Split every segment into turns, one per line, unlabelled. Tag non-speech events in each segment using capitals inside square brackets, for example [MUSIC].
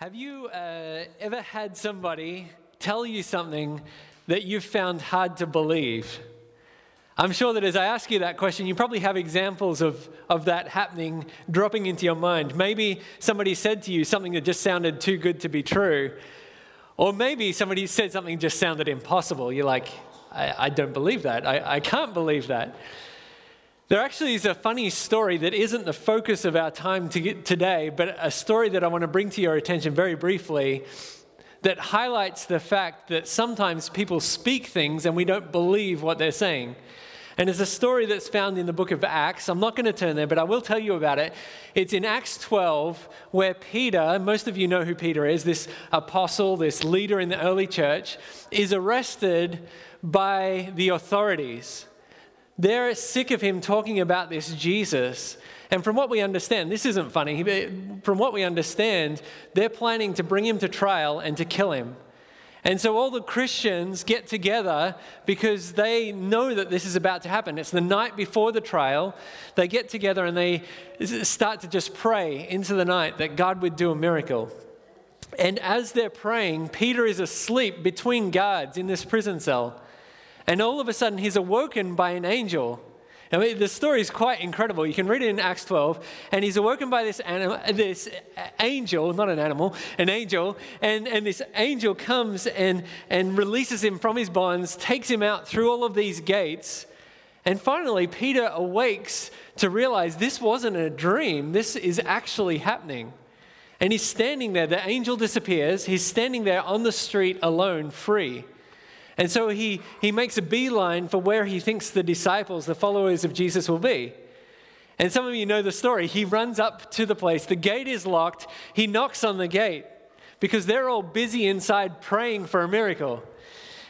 Have you uh, ever had somebody tell you something that you've found hard to believe? I'm sure that as I ask you that question, you probably have examples of, of that happening, dropping into your mind. Maybe somebody said to you something that just sounded too good to be true. Or maybe somebody said something just sounded impossible. You're like, I, I don't believe that. I, I can't believe that. There actually is a funny story that isn't the focus of our time to today, but a story that I want to bring to your attention very briefly that highlights the fact that sometimes people speak things and we don't believe what they're saying. And it's a story that's found in the book of Acts. I'm not going to turn there, but I will tell you about it. It's in Acts 12, where Peter, most of you know who Peter is, this apostle, this leader in the early church, is arrested by the authorities. They're sick of him talking about this Jesus. And from what we understand, this isn't funny, from what we understand, they're planning to bring him to trial and to kill him. And so all the Christians get together because they know that this is about to happen. It's the night before the trial. They get together and they start to just pray into the night that God would do a miracle. And as they're praying, Peter is asleep between guards in this prison cell. And all of a sudden, he's awoken by an angel. I mean, the story is quite incredible. You can read it in Acts 12. And he's awoken by this, this angel, not an animal, an angel. And, and this angel comes and, and releases him from his bonds, takes him out through all of these gates. And finally, Peter awakes to realize this wasn't a dream, this is actually happening. And he's standing there. The angel disappears. He's standing there on the street alone, free. And so he, he makes a beeline for where he thinks the disciples, the followers of Jesus, will be. And some of you know the story. He runs up to the place, the gate is locked, he knocks on the gate because they're all busy inside praying for a miracle.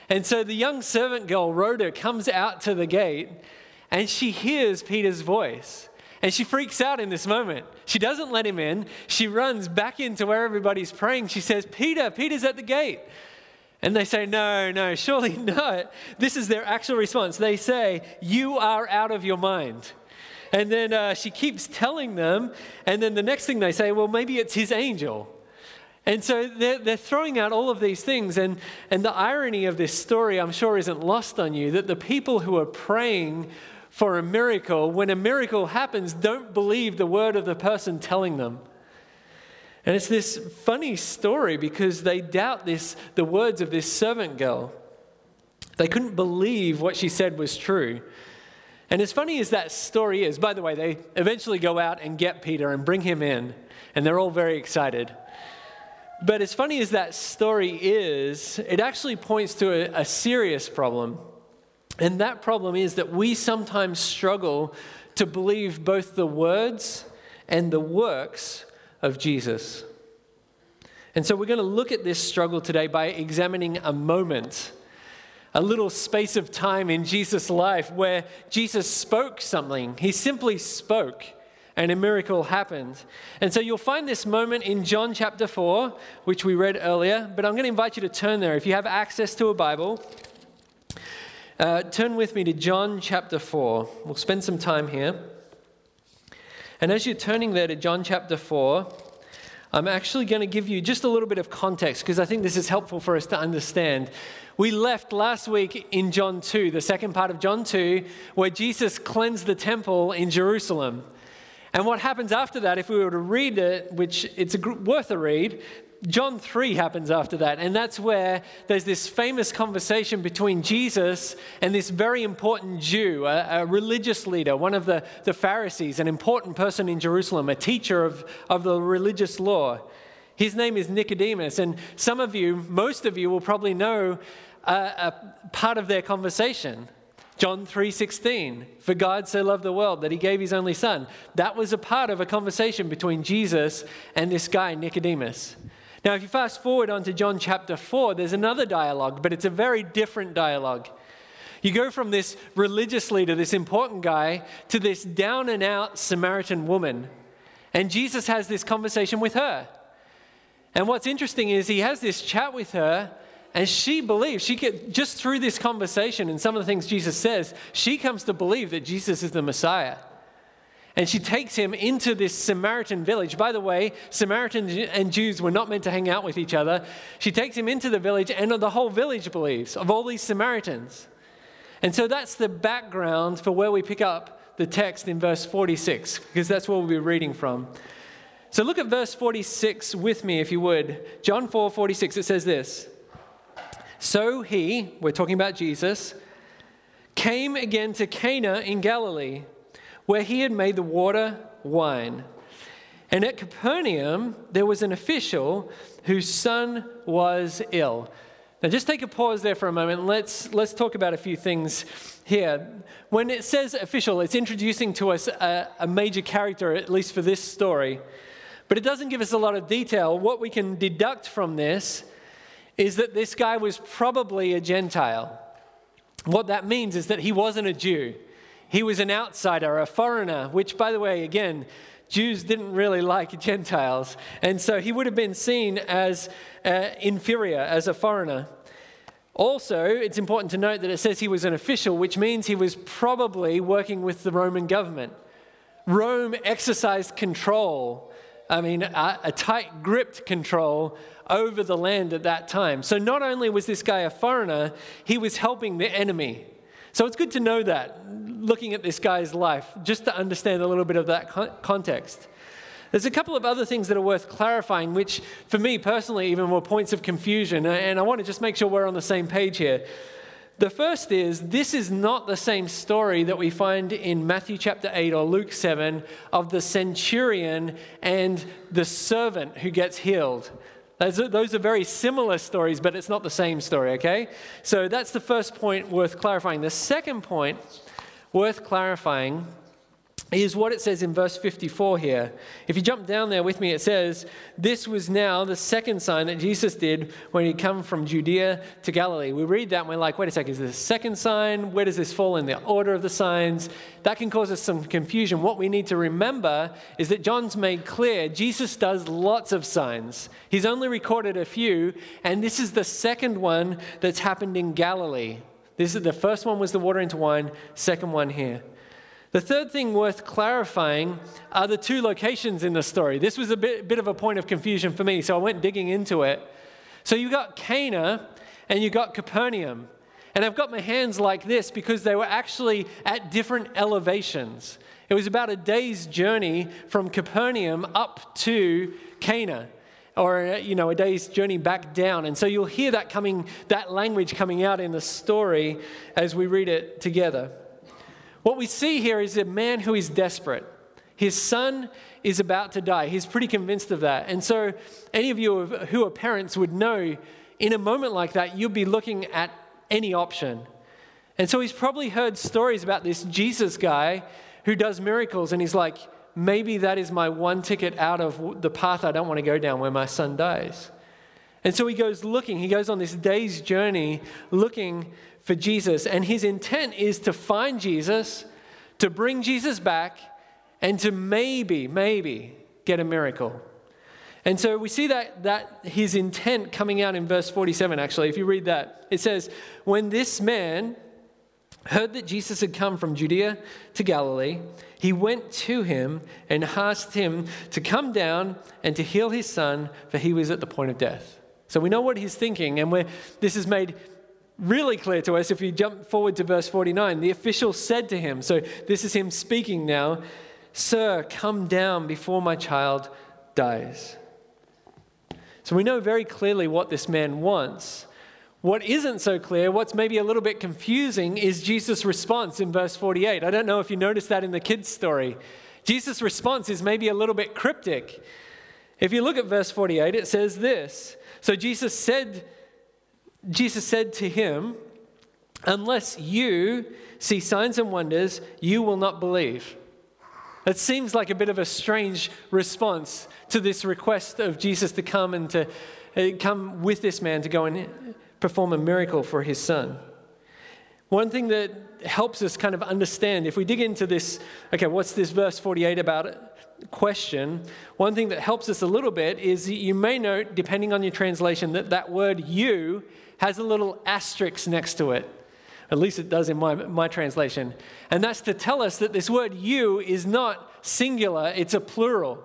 And so the young servant girl, Rhoda, comes out to the gate and she hears Peter's voice. And she freaks out in this moment. She doesn't let him in. She runs back into where everybody's praying. She says, Peter, Peter's at the gate. And they say, No, no, surely [LAUGHS] not. This is their actual response. They say, You are out of your mind. And then uh, she keeps telling them. And then the next thing they say, Well, maybe it's his angel. And so they're, they're throwing out all of these things. And, and the irony of this story, I'm sure, isn't lost on you that the people who are praying for a miracle, when a miracle happens, don't believe the word of the person telling them. And it's this funny story because they doubt this, the words of this servant girl. They couldn't believe what she said was true. And as funny as that story is, by the way, they eventually go out and get Peter and bring him in, and they're all very excited. But as funny as that story is, it actually points to a, a serious problem. And that problem is that we sometimes struggle to believe both the words and the works of Jesus. And so we're going to look at this struggle today by examining a moment, a little space of time in Jesus' life where Jesus spoke something. He simply spoke and a miracle happened. And so you'll find this moment in John chapter 4, which we read earlier, but I'm going to invite you to turn there. If you have access to a Bible, uh, turn with me to John chapter 4. We'll spend some time here. And as you're turning there to John chapter 4, I'm actually going to give you just a little bit of context because I think this is helpful for us to understand. We left last week in John 2, the second part of John 2, where Jesus cleansed the temple in Jerusalem. And what happens after that, if we were to read it, which it's worth a read, John 3 happens after that, and that's where there's this famous conversation between Jesus and this very important Jew, a, a, religious leader, one of the, the Pharisees, an important person in Jerusalem, a teacher of, of the religious law. His name is Nicodemus, and some of you, most of you, will probably know a, a part of their conversation. John 3:16 For God so loved the world that he gave his only son. That was a part of a conversation between Jesus and this guy Nicodemus. Now, if you fast forward onto John chapter 4, there's another dialogue, but it's a very different dialogue. You go from this religious leader, this important guy, to this down and out Samaritan woman. And Jesus has this conversation with her. And what's interesting is he has this chat with her, and she believes, she get, just through this conversation and some of the things Jesus says, she comes to believe that Jesus is the Messiah. And she takes him into this Samaritan village. By the way, Samaritans and Jews were not meant to hang out with each other. She takes him into the village, and the whole village believes of all these Samaritans. And so that's the background for where we pick up the text in verse 46, because that's where we'll be reading from. So look at verse 46 with me, if you would. John 4 46, it says this So he, we're talking about Jesus, came again to Cana in Galilee, where he had made the water wine. And at Capernaum, there was an official whose son was ill. Now, just take a pause there for a moment. Let's, let's talk about a few things here. When it says official, it's introducing to us a, a major character, at least for this story. But it doesn't give us a lot of detail. What we can deduct from this is that this guy was probably a Gentile. What that means is that he wasn't a Jew. He was an outsider, a foreigner, which, by the way, again, Jews didn't really like Gentiles. And so he would have been seen as uh, inferior, as a foreigner. Also, it's important to note that it says he was an official, which means he was probably working with the Roman government. Rome exercised control I mean, a, a tight gripped control over the land at that time. So not only was this guy a foreigner, he was helping the enemy. So it's good to know that, looking at this guy's life, just to understand a little bit of that context. There's a couple of other things that are worth clarifying, which for me personally even were points of confusion, and I want to just make sure we're on the same page here. The first is this is not the same story that we find in Matthew chapter 8 or Luke 7 of the centurion and the servant who gets healed. Those are, those are very similar stories, but it's not the same story, okay? So that's the first point worth clarifying. The second point worth clarifying is what it says in verse 54 here. If you jump down there with me, it says, This was now the second sign that Jesus did when he come from Judea to Galilee. We read that and we're like, wait a second, is this a second sign? Where does this fall in the order of the signs? That can cause us some confusion. What we need to remember is that John's made clear Jesus does lots of signs. He's only recorded a few, and this is the second one that's happened in Galilee. This is the first one was the water into wine, second one here. The third thing worth clarifying are the two locations in the story. This was a bit, bit of a point of confusion for me, so I went digging into it. So you got Cana and you got Capernaum. And I've got my hands like this because they were actually at different elevations. It was about a day's journey from Capernaum up to Cana or you know a day's journey back down and so you'll hear that coming that language coming out in the story as we read it together what we see here is a man who is desperate. His son is about to die. He's pretty convinced of that. And so, any of you who are parents would know in a moment like that, you'd be looking at any option. And so, he's probably heard stories about this Jesus guy who does miracles, and he's like, maybe that is my one ticket out of the path I don't want to go down where my son dies. And so he goes looking, he goes on this day's journey looking for Jesus. And his intent is to find Jesus, to bring Jesus back, and to maybe, maybe get a miracle. And so we see that, that his intent coming out in verse 47, actually, if you read that. It says, When this man heard that Jesus had come from Judea to Galilee, he went to him and asked him to come down and to heal his son, for he was at the point of death. So we know what he's thinking, and this is made really clear to us if you jump forward to verse 49. The official said to him, so this is him speaking now, Sir, come down before my child dies. So we know very clearly what this man wants. What isn't so clear, what's maybe a little bit confusing, is Jesus' response in verse 48. I don't know if you noticed that in the kids' story. Jesus' response is maybe a little bit cryptic. If you look at verse 48, it says this So Jesus said, Jesus said to him, Unless you see signs and wonders, you will not believe. That seems like a bit of a strange response to this request of Jesus to come and to uh, come with this man to go and perform a miracle for his son. One thing that helps us kind of understand, if we dig into this, okay, what's this verse 48 about it? question, one thing that helps us a little bit is you may note, depending on your translation, that that word you has a little asterisk next to it, At least it does in my, my translation. And that's to tell us that this word you is not singular, it's a plural.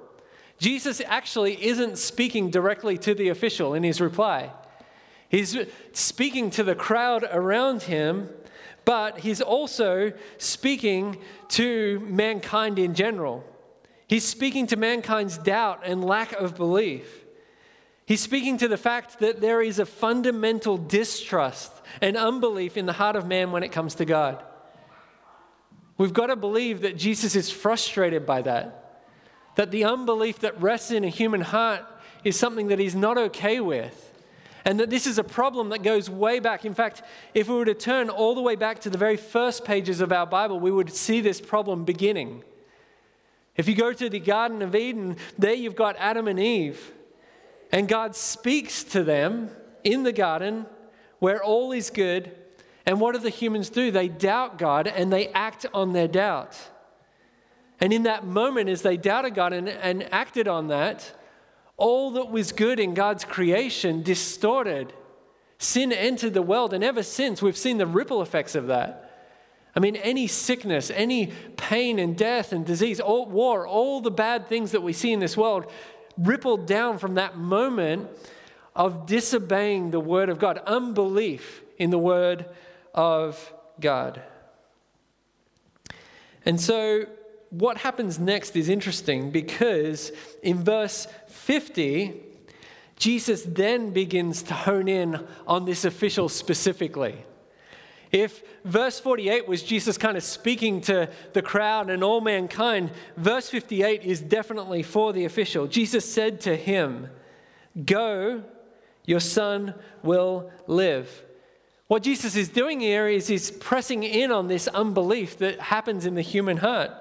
Jesus actually isn't speaking directly to the official in his reply. He's speaking to the crowd around him, but he's also speaking to mankind in general. He's speaking to mankind's doubt and lack of belief. He's speaking to the fact that there is a fundamental distrust and unbelief in the heart of man when it comes to God. We've got to believe that Jesus is frustrated by that, that the unbelief that rests in a human heart is something that he's not okay with, and that this is a problem that goes way back. In fact, if we were to turn all the way back to the very first pages of our Bible, we would see this problem beginning. If you go to the Garden of Eden, there you've got Adam and Eve. And God speaks to them in the garden where all is good. And what do the humans do? They doubt God and they act on their doubt. And in that moment, as they doubted God and, and acted on that, all that was good in God's creation distorted. Sin entered the world, and ever since, we've seen the ripple effects of that. I mean, any sickness, any pain and death and disease, all, war, all the bad things that we see in this world rippled down from that moment of disobeying the word of God, unbelief in the word of God. And so, what happens next is interesting because in verse 50, Jesus then begins to hone in on this official specifically. If verse 48 was Jesus kind of speaking to the crowd and all mankind, verse 58 is definitely for the official. Jesus said to him, Go, your son will live. What Jesus is doing here is he's pressing in on this unbelief that happens in the human heart.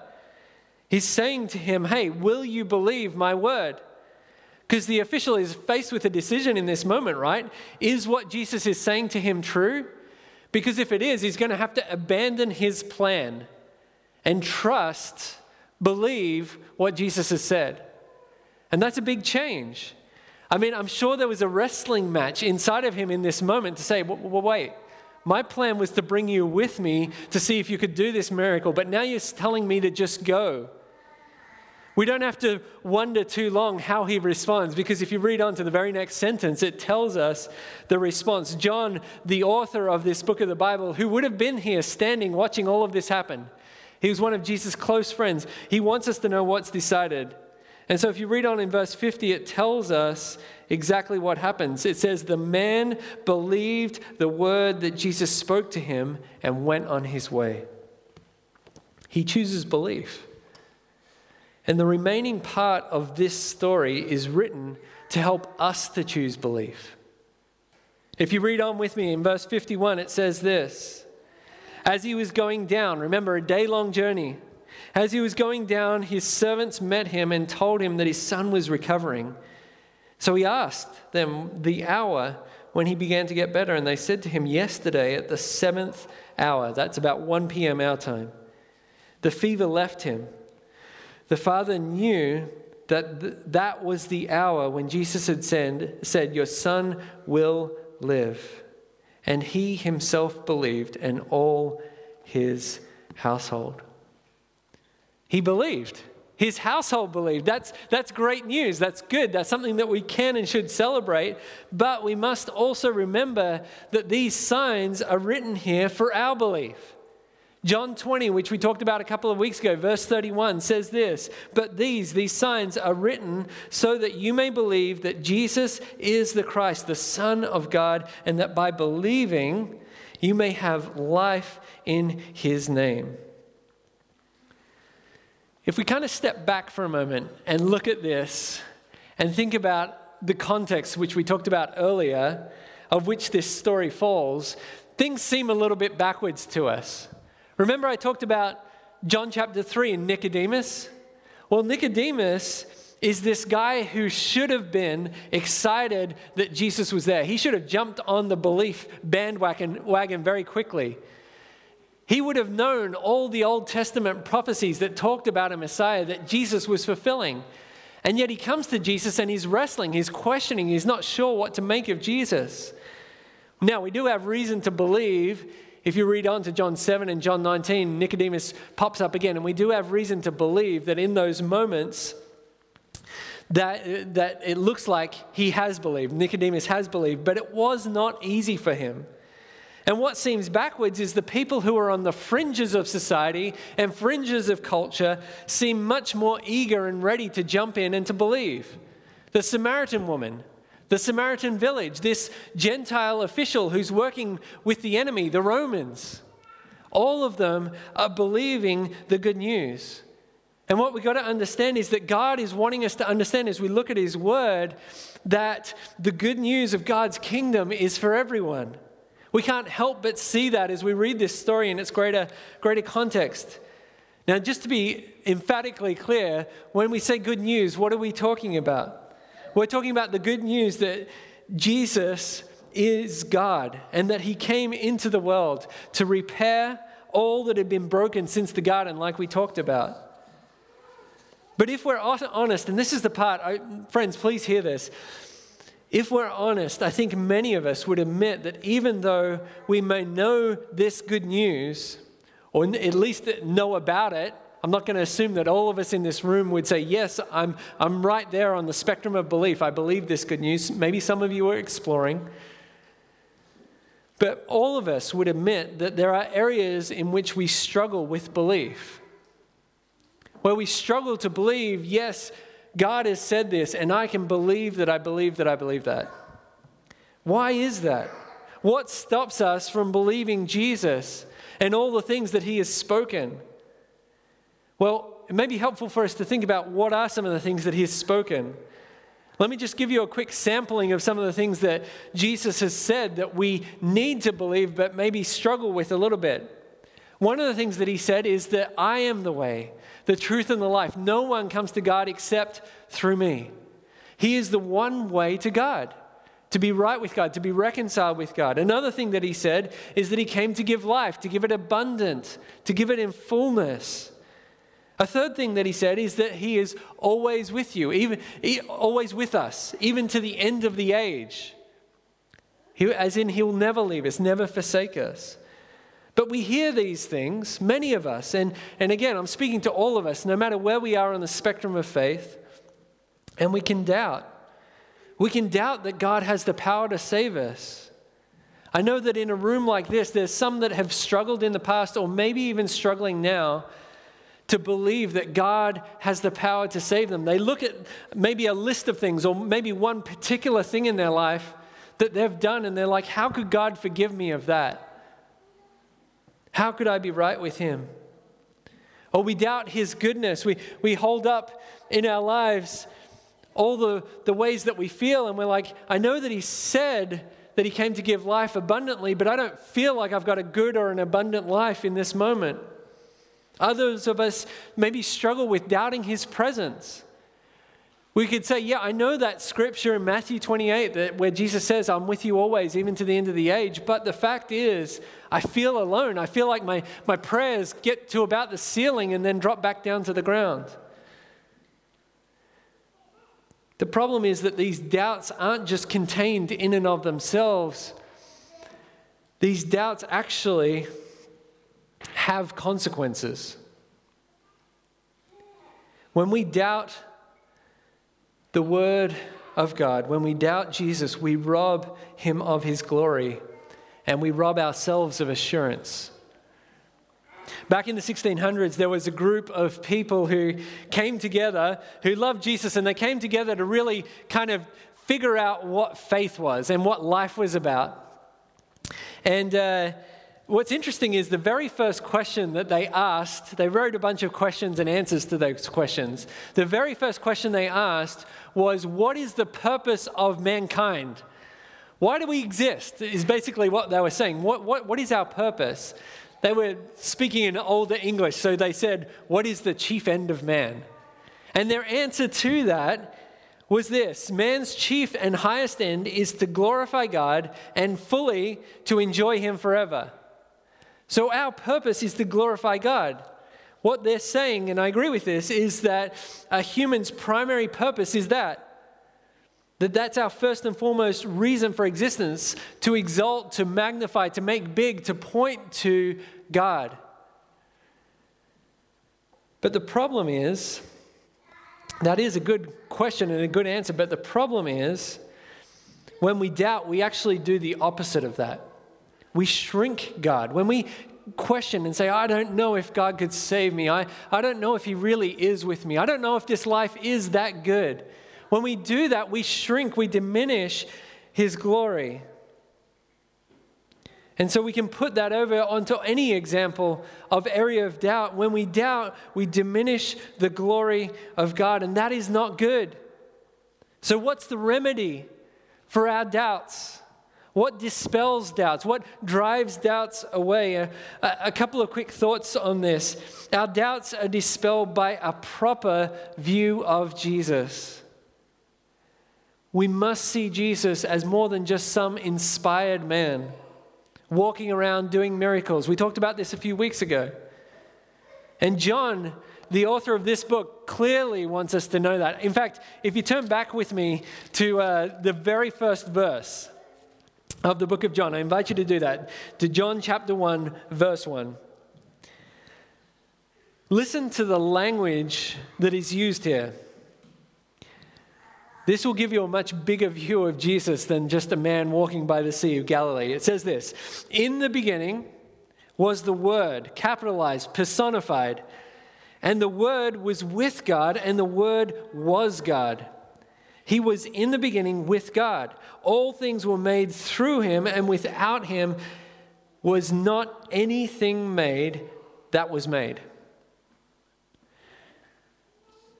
He's saying to him, Hey, will you believe my word? Because the official is faced with a decision in this moment, right? Is what Jesus is saying to him true? Because if it is, he's going to have to abandon his plan and trust, believe what Jesus has said. And that's a big change. I mean, I'm sure there was a wrestling match inside of him in this moment to say, wait, my plan was to bring you with me to see if you could do this miracle, but now you're telling me to just go. We don't have to wonder too long how he responds because if you read on to the very next sentence, it tells us the response. John, the author of this book of the Bible, who would have been here standing watching all of this happen, he was one of Jesus' close friends. He wants us to know what's decided. And so if you read on in verse 50, it tells us exactly what happens. It says, The man believed the word that Jesus spoke to him and went on his way. He chooses belief. And the remaining part of this story is written to help us to choose belief. If you read on with me in verse 51, it says this As he was going down, remember a day long journey, as he was going down, his servants met him and told him that his son was recovering. So he asked them the hour when he began to get better, and they said to him, Yesterday at the seventh hour, that's about 1 p.m. our time, the fever left him the father knew that th- that was the hour when Jesus had said, said, Your son will live. And he himself believed, and all his household. He believed. His household believed. That's, that's great news. That's good. That's something that we can and should celebrate. But we must also remember that these signs are written here for our belief. John 20, which we talked about a couple of weeks ago, verse 31 says this But these, these signs are written so that you may believe that Jesus is the Christ, the Son of God, and that by believing you may have life in his name. If we kind of step back for a moment and look at this and think about the context which we talked about earlier, of which this story falls, things seem a little bit backwards to us. Remember, I talked about John chapter 3 and Nicodemus? Well, Nicodemus is this guy who should have been excited that Jesus was there. He should have jumped on the belief bandwagon wagon very quickly. He would have known all the Old Testament prophecies that talked about a Messiah that Jesus was fulfilling. And yet he comes to Jesus and he's wrestling, he's questioning, he's not sure what to make of Jesus. Now, we do have reason to believe if you read on to John 7 and John 19, Nicodemus pops up again. And we do have reason to believe that in those moments, that, that it looks like he has believed, Nicodemus has believed, but it was not easy for him. And what seems backwards is the people who are on the fringes of society and fringes of culture seem much more eager and ready to jump in and to believe. The Samaritan woman, the Samaritan village, this Gentile official who's working with the enemy, the Romans, all of them are believing the good news. And what we've got to understand is that God is wanting us to understand as we look at His Word that the good news of God's kingdom is for everyone. We can't help but see that as we read this story in its greater, greater context. Now, just to be emphatically clear, when we say good news, what are we talking about? We're talking about the good news that Jesus is God and that He came into the world to repair all that had been broken since the garden, like we talked about. But if we're honest, and this is the part, I, friends, please hear this. If we're honest, I think many of us would admit that even though we may know this good news, or at least know about it, I'm not going to assume that all of us in this room would say, Yes, I'm, I'm right there on the spectrum of belief. I believe this good news. Maybe some of you are exploring. But all of us would admit that there are areas in which we struggle with belief where we struggle to believe, yes, God has said this, and I can believe that I believe that I believe that. Why is that? What stops us from believing Jesus and all the things that he has spoken? Well, it may be helpful for us to think about what are some of the things that he has spoken. Let me just give you a quick sampling of some of the things that Jesus has said that we need to believe but maybe struggle with a little bit. One of the things that he said is that I am the way, the truth, and the life. No one comes to God except through me. He is the one way to God, to be right with God, to be reconciled with God. Another thing that he said is that he came to give life, to give it abundant, to give it in fullness. A third thing that he said is that he is always with you, even always with us, even to the end of the age. He, as in, he'll never leave us, never forsake us. But we hear these things, many of us, and, and again, I'm speaking to all of us, no matter where we are on the spectrum of faith, and we can doubt. We can doubt that God has the power to save us. I know that in a room like this, there's some that have struggled in the past, or maybe even struggling now, to believe that God has the power to save them. They look at maybe a list of things, or maybe one particular thing in their life that they've done, and they're like, How could God forgive me of that? How could I be right with him? Or we doubt his goodness. We, we hold up in our lives all the, the ways that we feel, and we're like, I know that he said that he came to give life abundantly, but I don't feel like I've got a good or an abundant life in this moment. Others of us maybe struggle with doubting his presence. We could say, yeah, I know that scripture in Matthew 28 that where Jesus says, I'm with you always, even to the end of the age. But the fact is, I feel alone. I feel like my, my prayers get to about the ceiling and then drop back down to the ground. The problem is that these doubts aren't just contained in and of themselves, these doubts actually have consequences. When we doubt the Word of God, when we doubt Jesus, we rob him of his glory and we rob ourselves of assurance. Back in the 1600s, there was a group of people who came together who loved Jesus, and they came together to really kind of figure out what faith was and what life was about. And uh, what's interesting is the very first question that they asked, they wrote a bunch of questions and answers to those questions. The very first question they asked was, What is the purpose of mankind? Why do we exist? Is basically what they were saying. What, what, what is our purpose? They were speaking in older English, so they said, What is the chief end of man? And their answer to that was this man's chief and highest end is to glorify God and fully to enjoy Him forever. So our purpose is to glorify God. What they're saying, and I agree with this, is that a human's primary purpose is that That that's our first and foremost reason for existence to exalt, to magnify, to make big, to point to God. But the problem is, that is a good question and a good answer, but the problem is, when we doubt, we actually do the opposite of that. We shrink God. When we question and say, I don't know if God could save me, I, I don't know if He really is with me, I don't know if this life is that good. When we do that, we shrink, we diminish His glory. And so we can put that over onto any example of area of doubt. When we doubt, we diminish the glory of God, and that is not good. So, what's the remedy for our doubts? What dispels doubts? What drives doubts away? A, a, couple of quick thoughts on this. Our doubts are dispelled by a proper view of Jesus. We must see Jesus as more than just some inspired man walking around doing miracles. We talked about this a few weeks ago. And John, the author of this book, clearly wants us to know that. In fact, if you turn back with me to uh, the very first verse of the book of John, I invite you to do that, to John chapter 1, verse 1. Listen to the language that is used here. This will give you a much bigger view of Jesus than just a man walking by the Sea of Galilee. It says this In the beginning was the Word, capitalized, personified, and the Word was with God, and the Word was God. He was in the beginning with God. All things were made through him, and without him was not anything made that was made.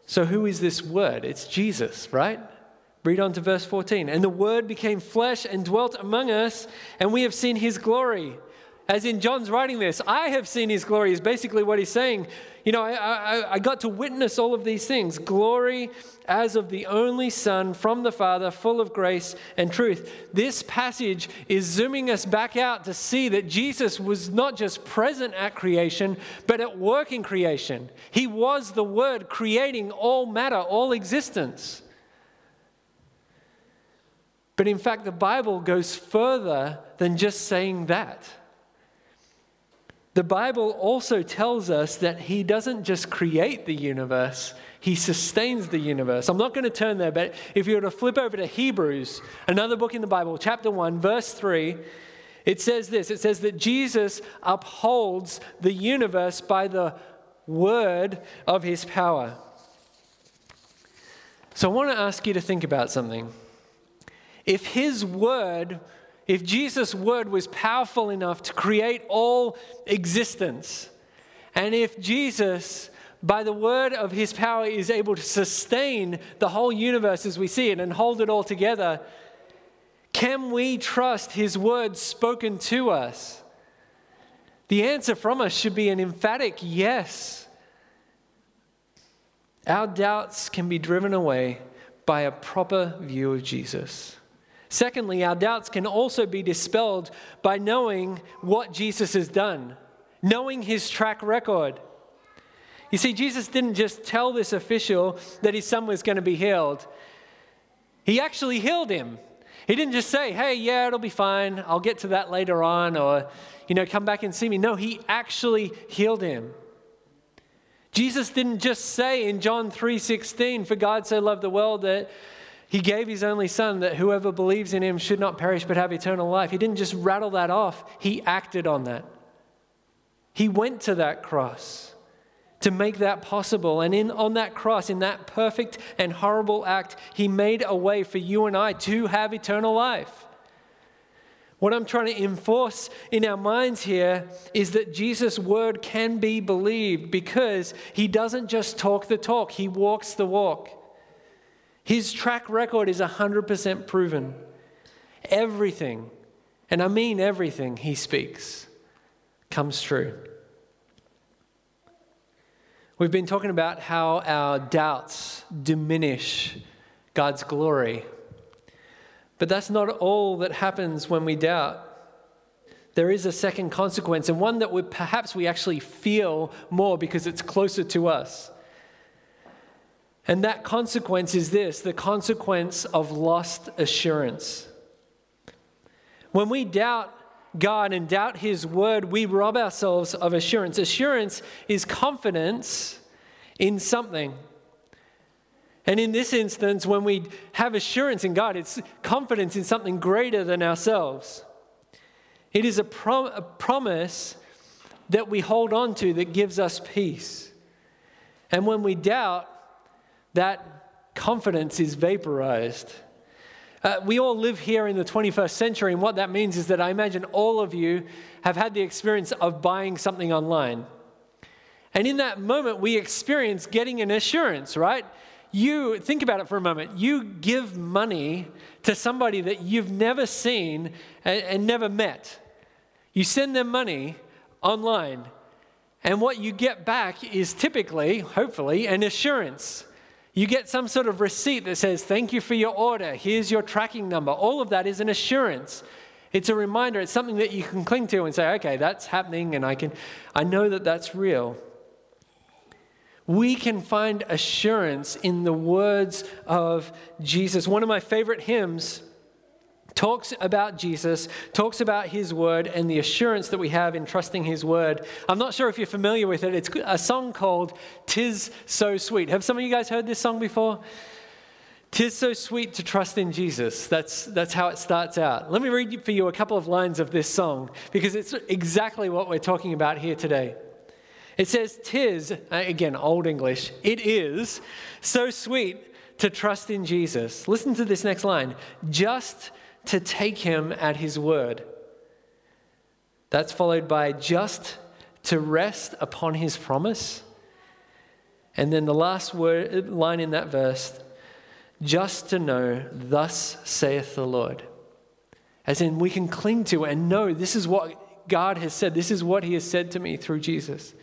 So, who is this word? It's Jesus, right? Read on to verse 14. And the Word became flesh and dwelt among us, and we have seen his glory. As in John's writing this, I have seen his glory, is basically what he's saying. You know, I, I, I got to witness all of these things glory as of the only Son from the Father, full of grace and truth. This passage is zooming us back out to see that Jesus was not just present at creation, but at work in creation. He was the Word creating all matter, all existence. But in fact, the Bible goes further than just saying that. The Bible also tells us that He doesn't just create the universe, He sustains the universe. I'm not going to turn there, but if you were to flip over to Hebrews, another book in the Bible, chapter 1, verse 3, it says this it says that Jesus upholds the universe by the word of His power. So I want to ask you to think about something. If his word, if Jesus' word was powerful enough to create all existence, and if Jesus, by the word of his power, is able to sustain the whole universe as we see it and hold it all together, can we trust his word spoken to us? The answer from us should be an emphatic yes. Our doubts can be driven away by a proper view of Jesus. Secondly, our doubts can also be dispelled by knowing what Jesus has done, knowing his track record. You see, Jesus didn't just tell this official that his son was going to be healed, he actually healed him. He didn't just say, hey, yeah, it'll be fine. I'll get to that later on, or, you know, come back and see me. No, he actually healed him. Jesus didn't just say in John 3:16, for God so loved the world that he gave his only son that whoever believes in him should not perish but have eternal life. He didn't just rattle that off, he acted on that. He went to that cross to make that possible. And in, on that cross, in that perfect and horrible act, he made a way for you and I to have eternal life. What I'm trying to enforce in our minds here is that Jesus' word can be believed because he doesn't just talk the talk, he walks the walk. His track record is 100% proven. Everything, and I mean everything he speaks, comes true. We've been talking about how our doubts diminish God's glory. But that's not all that happens when we doubt. There is a second consequence, and one that we, perhaps we actually feel more because it's closer to us. And that consequence is this the consequence of lost assurance. When we doubt God and doubt His word, we rob ourselves of assurance. Assurance is confidence in something. And in this instance, when we have assurance in God, it's confidence in something greater than ourselves. It is a, prom- a promise that we hold on to that gives us peace. And when we doubt, that confidence is vaporized. Uh, we all live here in the 21st century, and what that means is that I imagine all of you have had the experience of buying something online. And in that moment, we experience getting an assurance, right? You think about it for a moment. You give money to somebody that you've never seen and, and never met. You send them money online, and what you get back is typically, hopefully, an assurance you get some sort of receipt that says, Thank you for your order. Here's your tracking number. All of that is an assurance. It's a reminder. It's something that you can cling to and say, Okay, that's happening, and I, can, I know that that's real. We can find assurance in the words of Jesus. One of my favorite hymns talks about Jesus, talks about his word, and the assurance that we have in trusting his word. I'm not sure if you're familiar with it. It's a song called Tis So Sweet. Have some of you guys heard this song before? Tis so sweet to trust in Jesus. That's, that's how it starts out. Let me read for you a couple of lines of this song because it's exactly what we're talking about here today. It says, Tis, uh, again, Old English, it is so sweet to trust in Jesus. Listen to this next line just to take him at his word. That's followed by just to rest upon his promise. And then the last word, line in that verse, just to know, thus saith the Lord. As in, we can cling to and know this is what God has said, this is what he has said to me through Jesus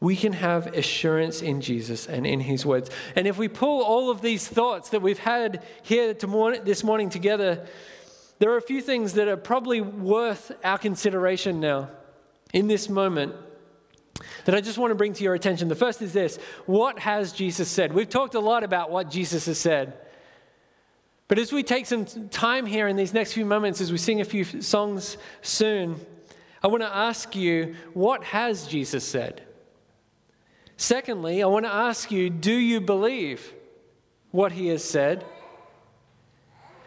we can have assurance in Jesus and in his words. And if we pull all of these thoughts that we've had here this morning together, there are a few things that are probably worth our consideration now in this moment that I just want to bring to your attention. The first is this What has Jesus said? We've talked a lot about what Jesus has said. But as we take some time here in these next few moments, as we sing a few songs soon, I want to ask you, what has Jesus said? Secondly, I want to ask you do you believe what he has said?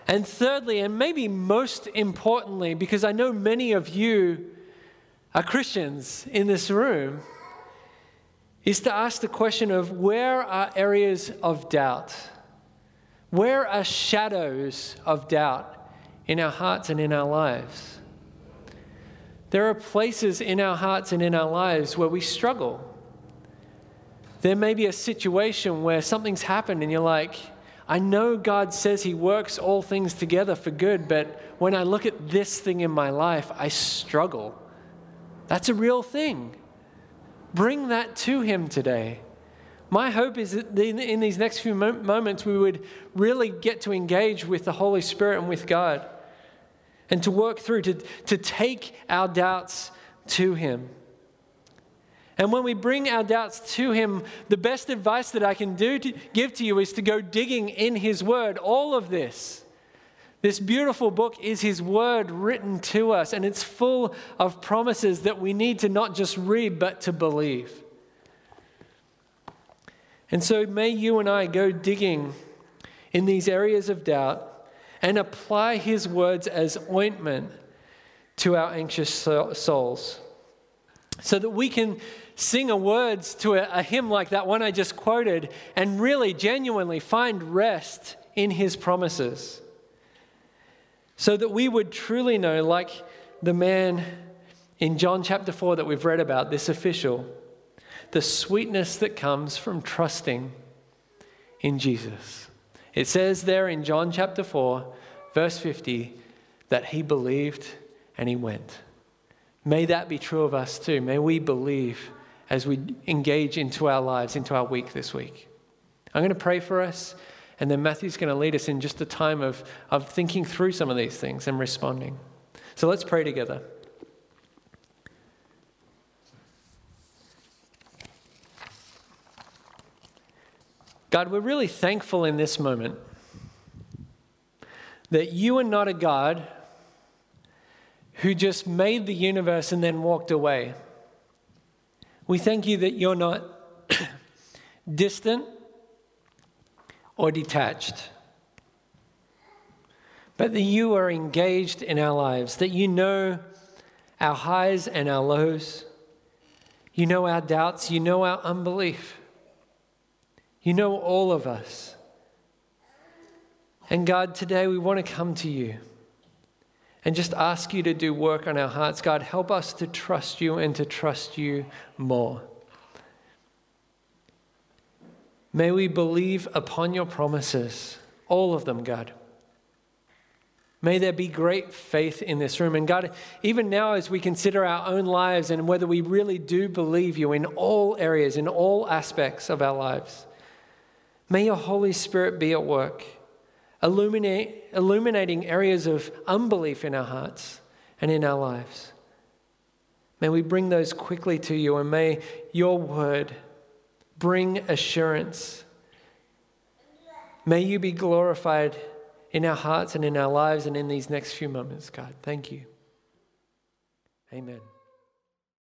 And thirdly, and maybe most importantly, because I know many of you are Christians in this room, is to ask the question of where are areas of doubt? Where are shadows of doubt in our hearts and in our lives? There are places in our hearts and in our lives where we struggle. There may be a situation where something's happened and you're like, I know God says He works all things together for good, but when I look at this thing in my life, I struggle. That's a real thing. Bring that to Him today. My hope is that in these next few moments, we would really get to engage with the Holy Spirit and with God and to work through, to, to take our doubts to Him. And when we bring our doubts to Him, the best advice that I can do to give to you is to go digging in His Word. All of this, this beautiful book is His Word written to us, and it's full of promises that we need to not just read, but to believe. And so may you and I go digging in these areas of doubt and apply His words as ointment to our anxious souls so that we can sing a words to a, a hymn like that one I just quoted and really genuinely find rest in his promises. So that we would truly know, like the man in John chapter 4 that we've read about, this official, the sweetness that comes from trusting in Jesus. It says there in John chapter 4, verse 50, that he believed and he went. May that be true of us too. May we believe as we engage into our lives, into our week this week. I'm going to pray for us, and then Matthew's going to lead us in just a time of, of thinking through some of these things and responding. So let's pray together. God, we're really thankful in this moment that you are not a God who just made the universe and then walked away. We thank you that you're not [COUGHS] distant or detached, but that you are engaged in our lives, that you know our highs and our lows, you know our doubts, you know our unbelief, you know all of us. And God, today we want to come to you and just ask you to do work on our hearts. God, help us to trust you and to trust you more. May we believe upon your promises, all of them, God. May there be great faith in this room. And God, even now, as we consider our own lives and whether we really do believe you in all areas, in all aspects of our lives, may your Holy Spirit be at work illuminate, illuminating areas of unbelief in our hearts and in our lives. May we bring those quickly to you, and may your word bring assurance. May you be glorified in our hearts and in our lives and in these next few moments, God. Thank you. Amen.